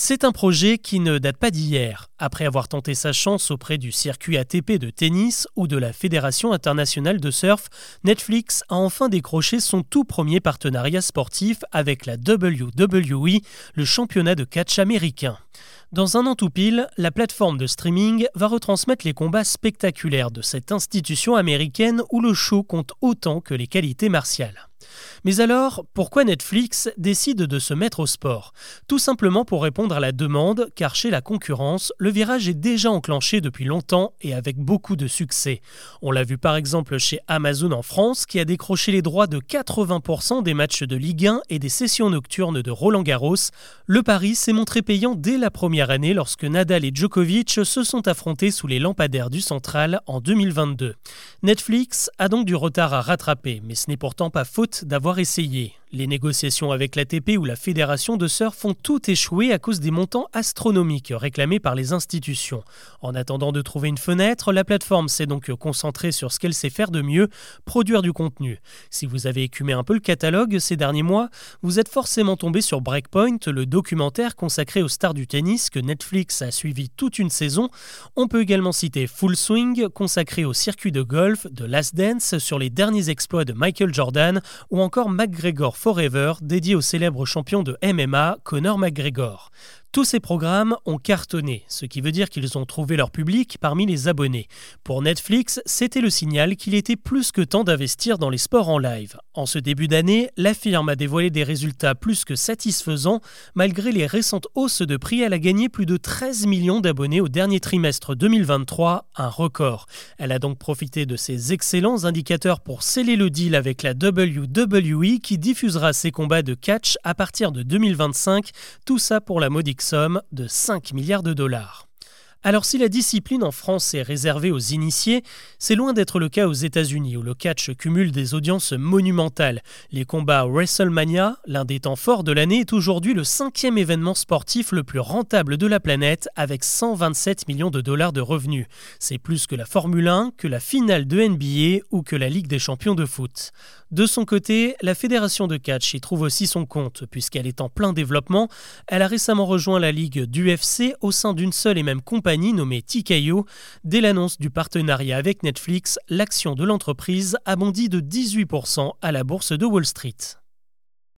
C'est un projet qui ne date pas d'hier. Après avoir tenté sa chance auprès du circuit ATP de tennis ou de la Fédération internationale de surf, Netflix a enfin décroché son tout premier partenariat sportif avec la WWE, le championnat de catch américain. Dans un an tout pile, la plateforme de streaming va retransmettre les combats spectaculaires de cette institution américaine où le show compte autant que les qualités martiales. Mais alors, pourquoi Netflix décide de se mettre au sport? Tout simplement pour répondre à la demande, car chez la concurrence, le virage est déjà enclenché depuis longtemps et avec beaucoup de succès. On l'a vu par exemple chez Amazon en France, qui a décroché les droits de 80% des matchs de Ligue 1 et des sessions nocturnes de Roland Garros. Le pari s'est montré payant dès la première année lorsque Nadal et Djokovic se sont affrontés sous les lampadaires du Central en 2022. Netflix a donc du retard à rattraper, mais ce n'est pourtant pas faute d'avoir essayé. Les négociations avec l'ATP ou la Fédération de surf font tout échouer à cause des montants astronomiques réclamés par les institutions. En attendant de trouver une fenêtre, la plateforme s'est donc concentrée sur ce qu'elle sait faire de mieux, produire du contenu. Si vous avez écumé un peu le catalogue ces derniers mois, vous êtes forcément tombé sur Breakpoint, le documentaire consacré aux stars du tennis que Netflix a suivi toute une saison. On peut également citer Full Swing, consacré au circuit de golf de Last Dance sur les derniers exploits de Michael Jordan, ou encore McGregor Forever, dédié au célèbre champion de MMA Conor McGregor. Tous ces programmes ont cartonné, ce qui veut dire qu'ils ont trouvé leur public parmi les abonnés. Pour Netflix, c'était le signal qu'il était plus que temps d'investir dans les sports en live. En ce début d'année, la firme a dévoilé des résultats plus que satisfaisants. Malgré les récentes hausses de prix, elle a gagné plus de 13 millions d'abonnés au dernier trimestre 2023, un record. Elle a donc profité de ces excellents indicateurs pour sceller le deal avec la WWE qui diffusera ses combats de catch à partir de 2025, tout ça pour la modique somme de 5 milliards de dollars. Alors si la discipline en France est réservée aux initiés, c'est loin d'être le cas aux États-Unis où le catch cumule des audiences monumentales. Les combats WrestleMania, l'un des temps forts de l'année, est aujourd'hui le cinquième événement sportif le plus rentable de la planète avec 127 millions de dollars de revenus. C'est plus que la Formule 1, que la finale de NBA ou que la Ligue des champions de foot. De son côté, la fédération de catch y trouve aussi son compte puisqu'elle est en plein développement. Elle a récemment rejoint la ligue d'UFC au sein d'une seule et même compagnie nommée TKO. Dès l'annonce du partenariat avec Netflix, l'action de l'entreprise a bondi de 18% à la bourse de Wall Street.